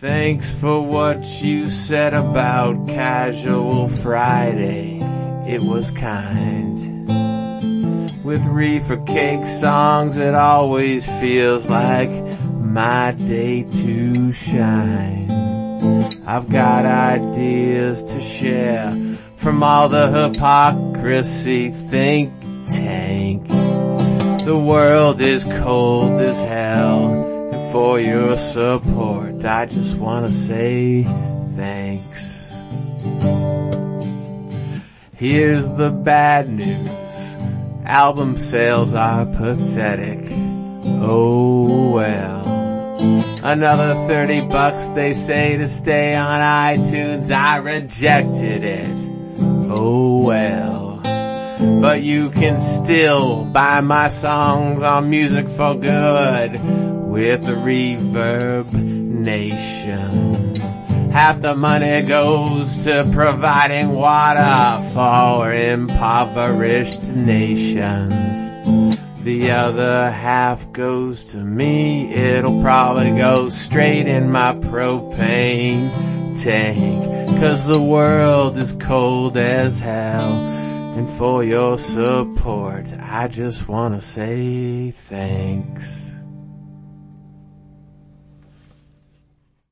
Thanks for what you said about casual Friday. It was kind. With reefercake songs, it always feels like my day to shine. I've got ideas to share from all the hypocrisy think tank. The world is cold as hell for your support. I just want to say thanks. Here's the bad news. Album sales are pathetic. Oh well. Another 30 bucks they say to stay on iTunes. I rejected it. Oh well. But you can still buy my songs on Music for Good with the Reverb Nation. Half the money goes to providing water for impoverished nations. The other half goes to me. It'll probably go straight in my propane tank. Cause the world is cold as hell. And for your support, I just wanna say thanks.